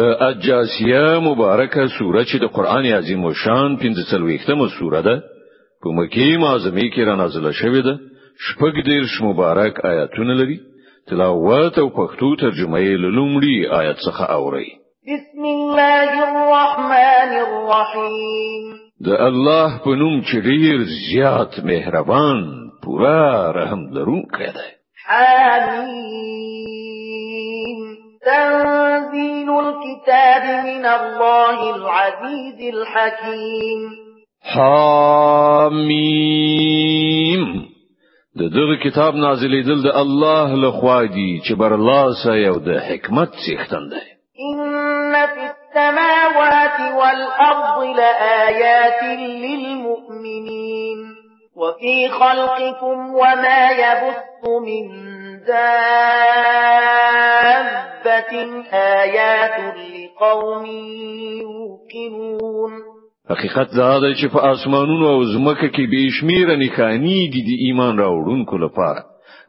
الجاثیه مبارکه سوره چې د قران عظیم الشان 15 سوره ده. په مکی معظمه کې را نازله شوې ده. شپږ دیرش مبارک آیاتونه لري. تلاوت او پښتو ترجمه یې لومړی آیت څخه اوري بسم الله الرحمن الرحیم. د الله په نوم چې ډیر زیات مهربان پورا رحم لرونکی دی. حمیم تنزيل الكتاب من الله العزيز الحكيم. حمیم د دغه کتاب نازلېدل د الله لخوا دی چې بر لاسه یو د حکمت څښتن دی. إن فی السماوات والأرض لآيات للمؤمنين. وفي خلقكم وما يبث من دابة آيات لقوم يوقنون حقیقت دا دی چې په اسمانونو او زمکه کې به شمیره نښانی دي د ایمان راوړونکو لپاره.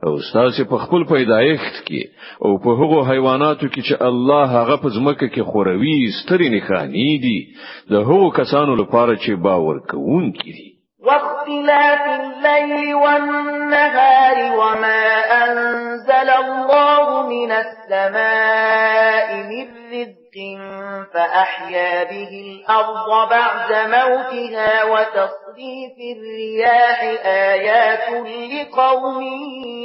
او ستاسو په خپل پیدایښت کې او په هغو حیواناتو کې چې الله هغه په زمکه کې خوروي سترې نښانی دي. د هغو کسانو لپاره چې باور کوونکي دي واختلاف الليل والنهار وما أنزل الله من السماء من رزق فأحيا به الأرض بعد موتها وتصريف الرياح آيات لقوم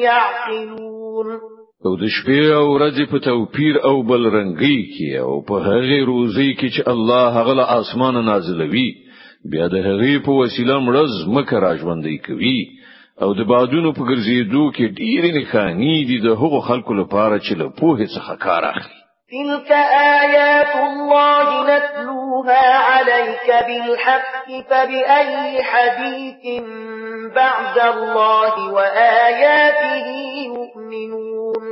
يعقلون. او د شپې او ورځې په توپیر او بل رنګي کې او په هغه روزي کې چې الله هغه له آسمانه نازلوي. بیا د هغې په وسیله مړه زمکه راژوندې کوي او د بادونو په ګرځېدو کې ډېرې نښانې دي د هغو خلکو لپاره چې له پوهې څخه کار اخلي. تلك آيات الله نتلوها عليك بالحق فبأي حديث بعد الله وآياته يؤمنون؟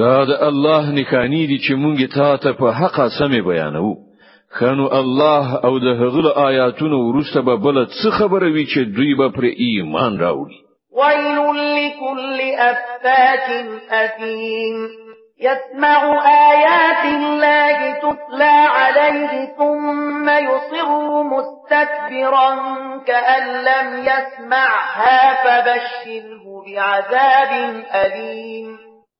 دا د الله نښانې دي چې مونږ ته په حق سمې بیانوو خانو الله أو د هغه آیاتونو ورسته به بل څه خبره وی چې دوی به پر ایمان راوړي؟ ويل لكل أفاك أثيم. يسمع آيات الله تتلى عليه ثم يصر مستكبرا كأن لم يسمعها فبشره بعذاب أليم.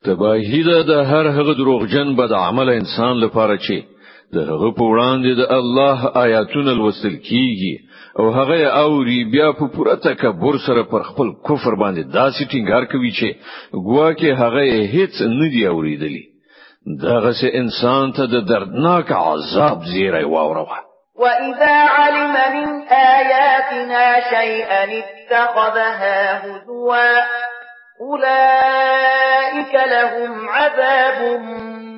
تباهی ده هر هغه دروغجن بد عمل انسان لپاره چې د هغه په وړاندې د الله آیاتونه لوستل کیږي. او هغه اوري بیا په پوره تکبر سره پر خپل کفر باندې داسې ټینګار کوي چې ګواکه هغه هیڅ نه دی اوریدلی دغسې انسان ته د دردناک عذاب زیری واوروه. وَإِذَا عَلِمَ مِنْ آيَاتِنَا شَيْئًا اتَّخَذَهَا هُزُوًا أُولَئِكَ لَهُمْ عَذَابٌ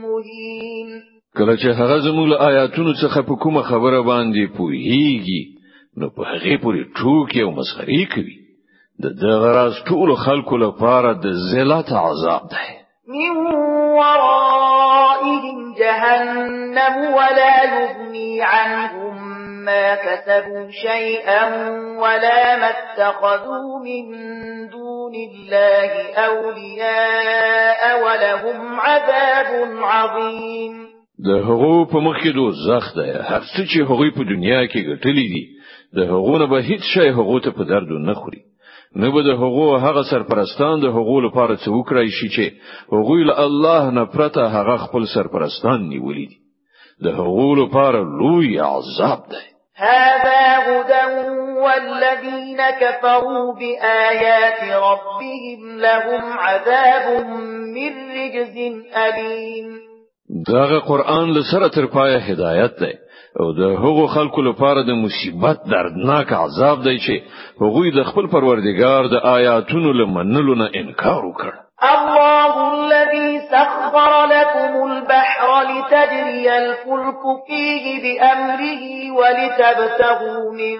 مُهِينٌ کله چې هغه زموږ آیاتونو څخه په کومه خبره باندې پوهیږي نو په هغه پورې ټوکی أو مسخري کوي. د دغه راز ټول خلکو لپاره د ذلت عذاب ده من ورائهم جهنم ولا يغني عنهم ما كسبوا شيئا ولا ما اتخذوا من دون الله أولياء ولهم عذاب عظيم. د هغو په مخ کې دوزخ ده هر څه چې هغوی په دنیا کې ګټلې دي د هغو نه به هیڅ شی هغو ته په درد نه خوري. نه به د هغو هغه سرپرستان د هغو لپاره څه وکړای شي چې هغوی له الله نه پرته هغه خپل سرپرستان نیولې دي. د هغو لپاره لوی عذاب ده هذا هدى والذين كفروا بآيات ربهم لهم عذاب من رجز أليم داغه قران له سره تر پای هدایت دی. او د هغو خلکو لپاره د مصیبت دردناک عذاب دی چې هغوی د خپل پروردگار د آیاتونو لمنلو نه انکار وکړ. الله الذي سخر لكم البحر لتجري الفلك فيه بأمره ولتبتغوا من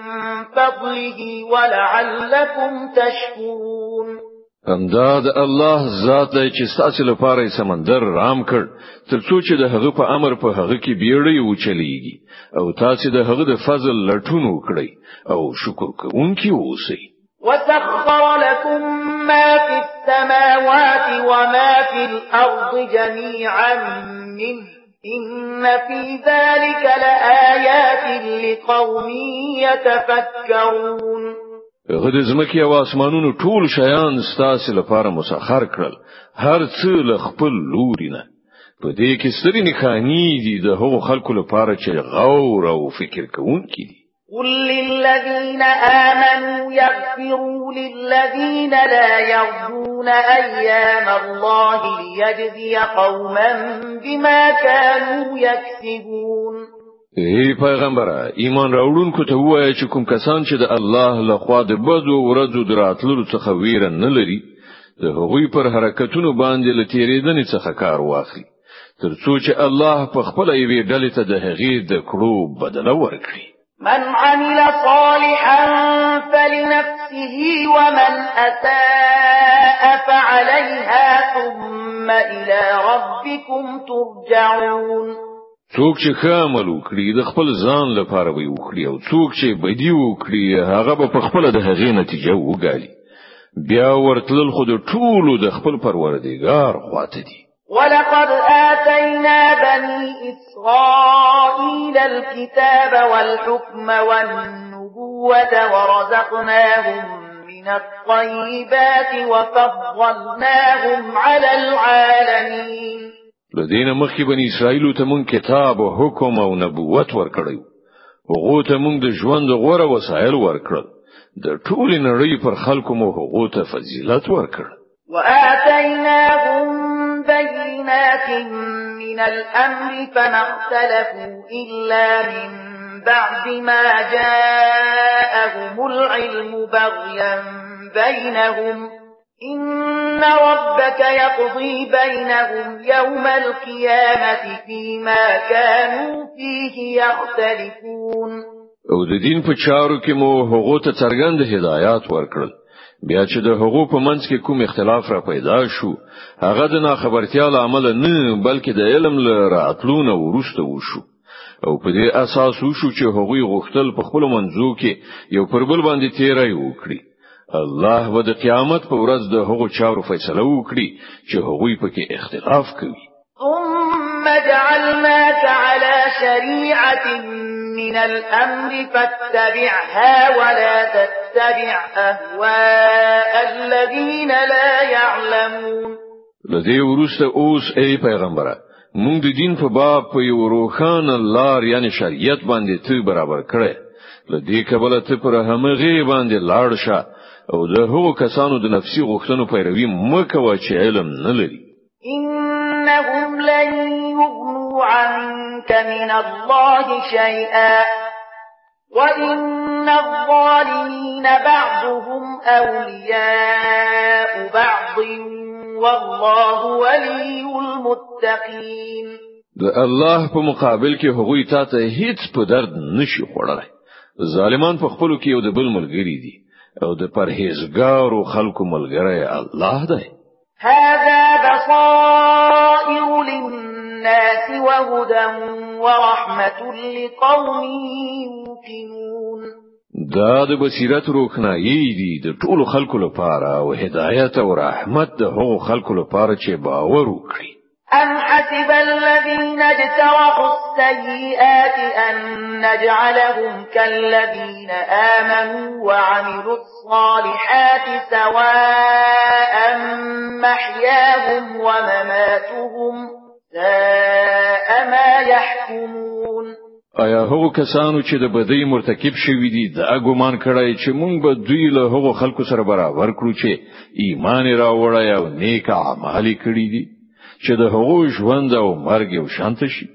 فضله ولعلكم تشكرون همدا د الله ذات دی چې ستاسو لپاره سمندر رام کړ ترڅو چې د هغه په امر په هغه کې بیړۍ وچلیږي او تاسو د هغه د فضل لټون وکړئ او شکر کوونکي اوسئ وسخر لكم ما في السماوات وما في الأرض جميعا منه إن في ذلك لآيات لقوم يتفكرون هغه د ځمکه او اسمانونو ټول شیان ستاسو لپاره مسخر کړل. هر څه له خپل لوري نه. په دې کې سترې نښانې دي د هغو خلکو لپاره چې غور او فکر کوونکي دي. قل للذين آمنوا يغفروا للذين لا يرجون أيام الله ليجزي قوما بما كانوا يكسبون ای پیغمبره ایمان راوړونکو ته وایي چې کوم کسان چې د الله له خوا د بدو ورځو دراتلو څخه ویره نه لري د هغوی پر حرکتونو باندې له تیریدنې څخه کار واخلي ترڅو چې الله په خپل یوې ډلې ته د هغې د کړو بدله ورکړي. من عمل صالحا فلنفسه ومن أساء فعليها ثم إلى ربكم ترجعون څوک چې عمل وکړي د خپل ځان لپاره وي وکړي. أو څوک چې بدی وکړي هغه په خپل د هغې نتیجه وګالي. بیا ورتلل خو د ټولو د خپل پروردګار خواته دي. ولقد آتينا بني إسرائيل الكتاب والحكم والنبوة ورزقناهم من الطيبات وفضلناهم على العالمين. لدينا مخي بني إسرائيل ته كتاب وحكم أو نبوت ورکړیو هغه ته مونږ د ژوند غوړه وسایل ورکړل د ټول نړۍ پر خلکو مو هغه ته فضیلت ورکړ وآتيناهم بينات من الأمر فما إلا من بعد ما جاءهم العلم بغيا بينهم. إن ربك يقضي بينهم يوم القيامة فيما كانوا فيه يختلفون او د دین په چارو کې مو هغه ته څرګند هدایات ورکړل. بیا چې د حقوق په منځ کې کوم اختلاف را پیدا شو هغه د ناخبرتیا عمل نه بلکې د علم له راتلونه ورسته وشو. او په دې اساس وشو چې هغوی غوښتل په خپل منځو کې یو پر بل باندې تیرای وکړي الله به د قیامت په ورځ د هغو چارو فیصله وکړي چې هغوی پکې اختلاف کوي. ثم جعلناك على شريعة من الأمر فاتبعها ولا تتبع أهواء الذين لا يعلمون. لدي ورسته اوس ای پیغمبره مونږ د دین په باب په یو روښان لار یعنی شریعت باندې ته برابر کړې لدی کبله ته پر همغه باندې لاړ شه او د هغو کسانو د نفسي غوښتنو پیروي مکه چې علم نه لري. انهم لن يغنوا عنك من الله شيئا وإن الظالمين بعضهم أولياء بعض والله ولي المتقين. د الله په مقابل کې هغوی ته هیڅ په درد نشي خوړلای ظالمان په خپلو کې یو د بل ملګری دي. او د پرهیزګارو خلکو ملګری الله دی. هذا بصائر للناس وهدى ورحمة لقوم يوقنون. دا د بصیرت روښنايي دي د ټولو خلکو لپاره او هدایت او رحمت د هغو خلکو لپاره چې باور وکړي أم حسب الذين اجترحوا السيئات أن نجعلهم كالذين آمنوا وعملوا الصالحات سواء محياهم ومماتهم ساء ما يحكمون آیا هغو کسانو چې د بدی مرتکب شوي دي د اګومان کړای چې مونږ به دوی له هغو خلکو سره برابر کړو چې ایمان راوړی أو نیک اعمال کړی دي چې د هغو ژوند او مرګ یو شانت شي.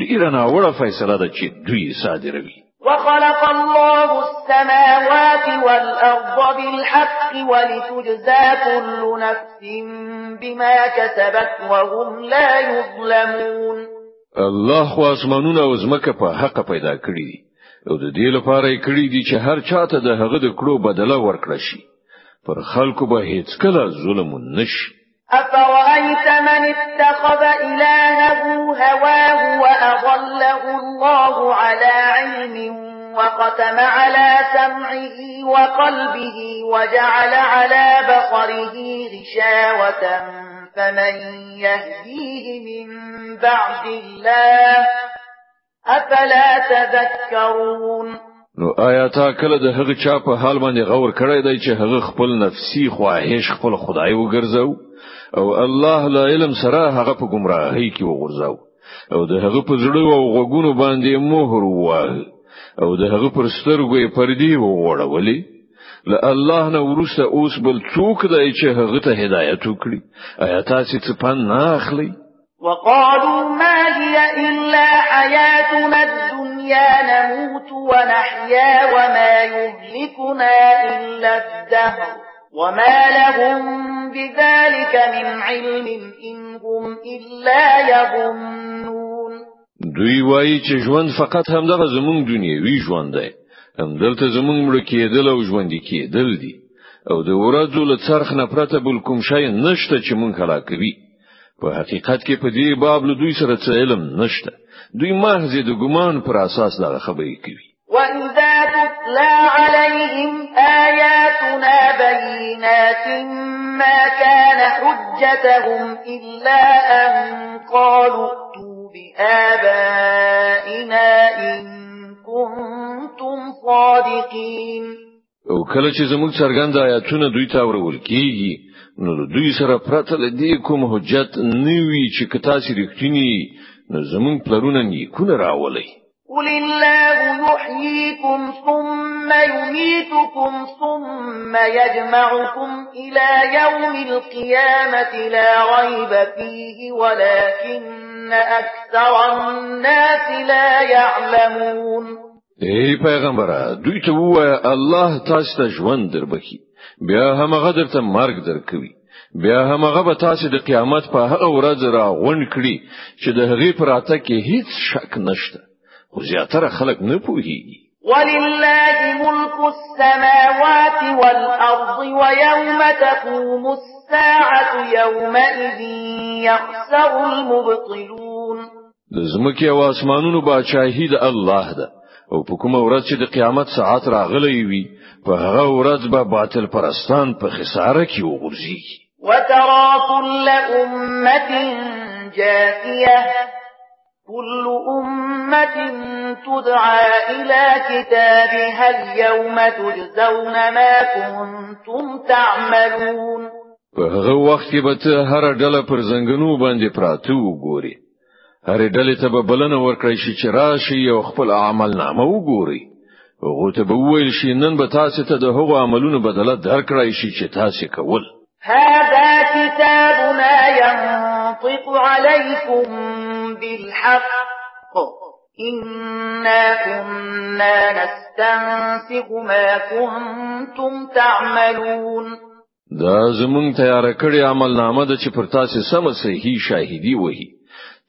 ډیر نه وړه فیصله ده چې دوی صادروي. وخلق الله السماوات والأرض بالحق ولتجزى كل نفس بما كسبت وهم لا يظلمون. الله خو اسمانونه او زمکه په حق پیدا کړی دي. او د دې لپاره یې کړی دي چې هر چاته د هغه د کړو بدله ورکړي شي. پر خلکو به هیڅ کله ظلم نشي أفرأيت من اتخذ إلهه هواه وأضله الله على علم وختم على سمعه وقلبه وجعل على بصره غشاوة فمن يهديه من بعد الله أفلا تذكرون نو آیا تا کله د هغه چا په حال باندې غور کړی دی چې هغه خپل نفسي خواهش خپل خدای وګرځاو؟ او الله له علم سره هغه په گمراهۍ کې وګرځاو او د هغه په زړه او غوږونو باندې مهر وواهه او د هغه پر سترګو یې پردي ووړولې له الله نه وروسته اوس بل څوک دی چې هغه ته هدایت وکړي. آیا تاسو څه پند نه اخلي وقالوا ما هي إلا حياتنا الدنيا نموت ونحيا وما يهلكنا إلا الدهر. وما لهم بذلك من علم إن هم إلا يظنون. دوی وایي چې ژوند فقط همدغه زمونږ دنیوي ژوند دی. همدلته زمونږ مړ کېدل أو ژوند کېدل دي. أو د ورځو له څرخ نه پرته بل کوم شی نشته چې مونږ هلاکوي. په حقیقت کې په دې باب له دوی سره څه علم نشته دوی محض د ګمان پر أساس دا خبرې کوي وَإِذَا تُتْلَى عَلَيْهِمْ آيَاتُنَا بَيِّنَاتٍ مَا كَانَ حُجَّتَهُمْ إِلَّا أَن قَالُوا ائْتُوا بِآبَائِنَا إِن كُنتُمْ صَادِقِينَ أو کله چې زموږ څرګند آیاتونه دوی ته ورول کیږي نو دوی سره پرته لدی کوم حجت نه وي چې که تاسې رښتیني نو زموږ پلرونه نیکونه راولي قل الله يحييكم ثم يميتكم ثم يجمعكم إلى يوم القيامة لا ريب فيه ولكن أكثر الناس لا يعلمون. ای پیغمبره دوی ته الله تاسو ته ژوند دربخي بیا هم غدر ته مرګ درکوي. بیا هم هغه تاسو د قیامت په هغه ورځ را غون کړي چې د هغې پراته کې هیڅ شک نشته. خو زیاتره خلک نه پوهیږي. ولله ملك السماوات والأرض ويوم تقوم الساعة يومئذ يخسر المبطلون. زمکه او اسمانونو بادشاہي د الله ده أو په کومه ورځ چې د قیامت ساعت راغلی وي په هغه ورځ به باطل پرستان په خساره کې وغورځيږي وترى كل أمة جاثية كل أمة تدعى إلى كتابها اليوم تجزون ما كنتم تعملون. په هغه وخت کې به ته هر ډله پر زنګنو باندې پراته وګوري هر ډلې ته به بلنه ورکړی شي چې راشي او خپل اعمال نامه وګوري هغه ته به وویل شي نن به تاسو ته د هغو عملونو بدله درکړای شي چې تاسو کول. هذا كتابنا ينطق عليكم بالحق. إنا كنا نستنسخ ما كنتم تعملون. دا زمون تیار کړی عمل نامه د چې پر تاسو سم صحیح شاهدی وਹੀ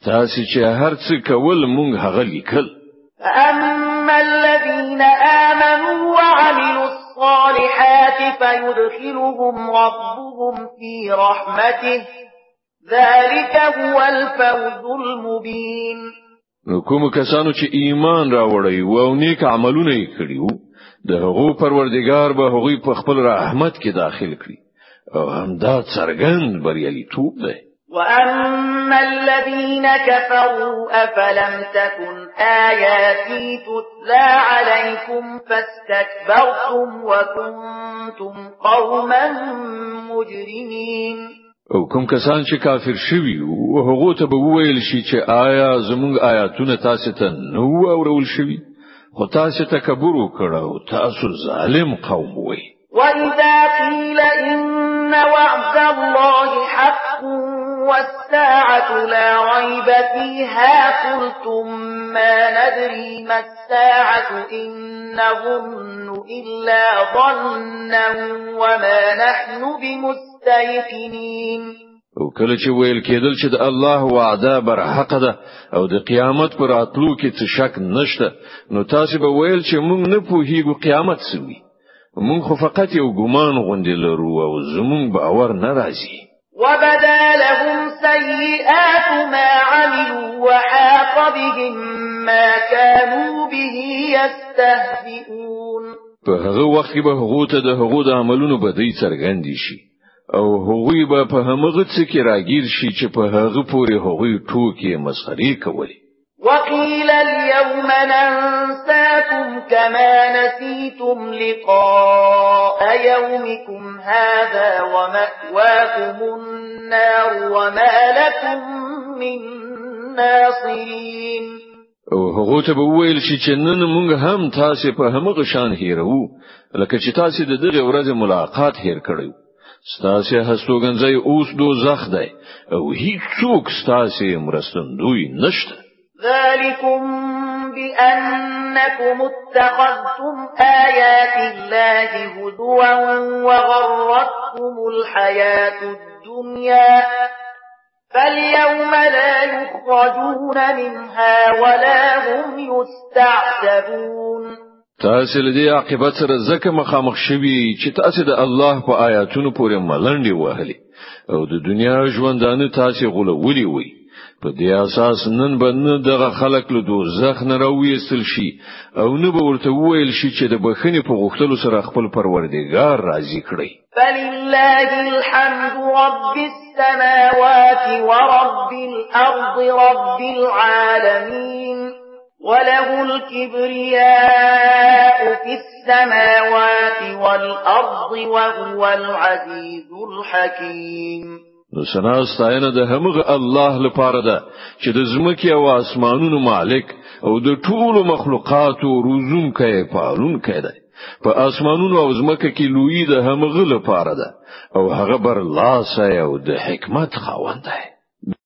تاسو چې هر څه کول مونږ هغه لیکل. فأما الذين آمنوا وعملوا الصالحات فيدخلهم ربهم في رحمته. ذلك هو الفوز المبين. نو کوم کسانو چې ایمان راوړی او نیک عملونه یې کړیو د هغو پروردگار به هغوی په خپل رحمت کې داخل کړي. او همدا څرګند بریالیتوب دی وأما الذين كفروا أفلم تكن آياتي تتلى عليكم فاستكبرتم وكنتم قوما مجرمين او کوم کسان چې کافر شوي او هغه ته به وویل شي چې آیا زموږ آیاتونه تاسو ته نه و اورول شوي خو تاسو تکبر وکړو تاسو ظالم قوم وئ لا ريب فيها قلتم ما ندري ما الساعة إن نظن إلا ظنا وما نحن بمستيقنين. او کله چې ویل کېدل چې د الله وعده بر حق ده او د قیامت په راتلو کې څه شک نشته نو تاسو به ویل چې موږ نه پوهیږو قیامت څه وي موږ خو فقط یو ګمان غوندې لرو او زموږ باور نه راځي. وبدا لهم سيئات ما عملوا وحاق بهم ما كانوا به يستهزئون په هغه وخت به هغه ته د هغو د عملونو بدی څرګند شي أو هغوی به په همغه څه کې راګیر شي چې په هغه پورې هغوی ټوکې مسخري کولې. وقيل اليوم ننساكم كما نسيتم لقاء يومكم هذا ومأواكم النار وما لكم من ناصرين. او هغه ته وویل شي چې نن موږ هم تاسو په همغه شان هیرو لکه چې تاسو د دغه ورځې ملاقات هیر کړو ستاسو هستوګنځي اوس دوزخ دی او هیڅ څوک ستاسو مرستندوی نشته. ذلكم بأنكم اتخذتم آيات الله هدوا وغرتكم الحياة الدنيا فاليوم لا يخرجون منها ولا هم يستعتبون. تاسو له دې عاقبت سره زکه مخامخ شوي چې تاسو د الله په آیاتونو پورې ملنډي وهلي. أو د دنیا ژوندانه تاسو غولولي وي. په دې أساس نن به نه دغه خلک له دوزخ نه راوېستل شي. أو نه به ورته وویل شي چې د بخښنې په غوښتلو سره خپل پروردګار راضي کړي. فلله الحمد رب السماوات ورب الأرض رب العالمين. وله الكبرياء في السماوات والأرض وهو العزيز الحكيم. نو سنا ستاینه د همغه الله لپاره ده چې د زمکه او اسمانونو مالک او د ټولو مخلوقاتو روزون کوي پالون کوي په اسمانونو او زمکه کې لوی د همغه لپاره ده او هغه بر الله سایه او د حکمت خاوند دی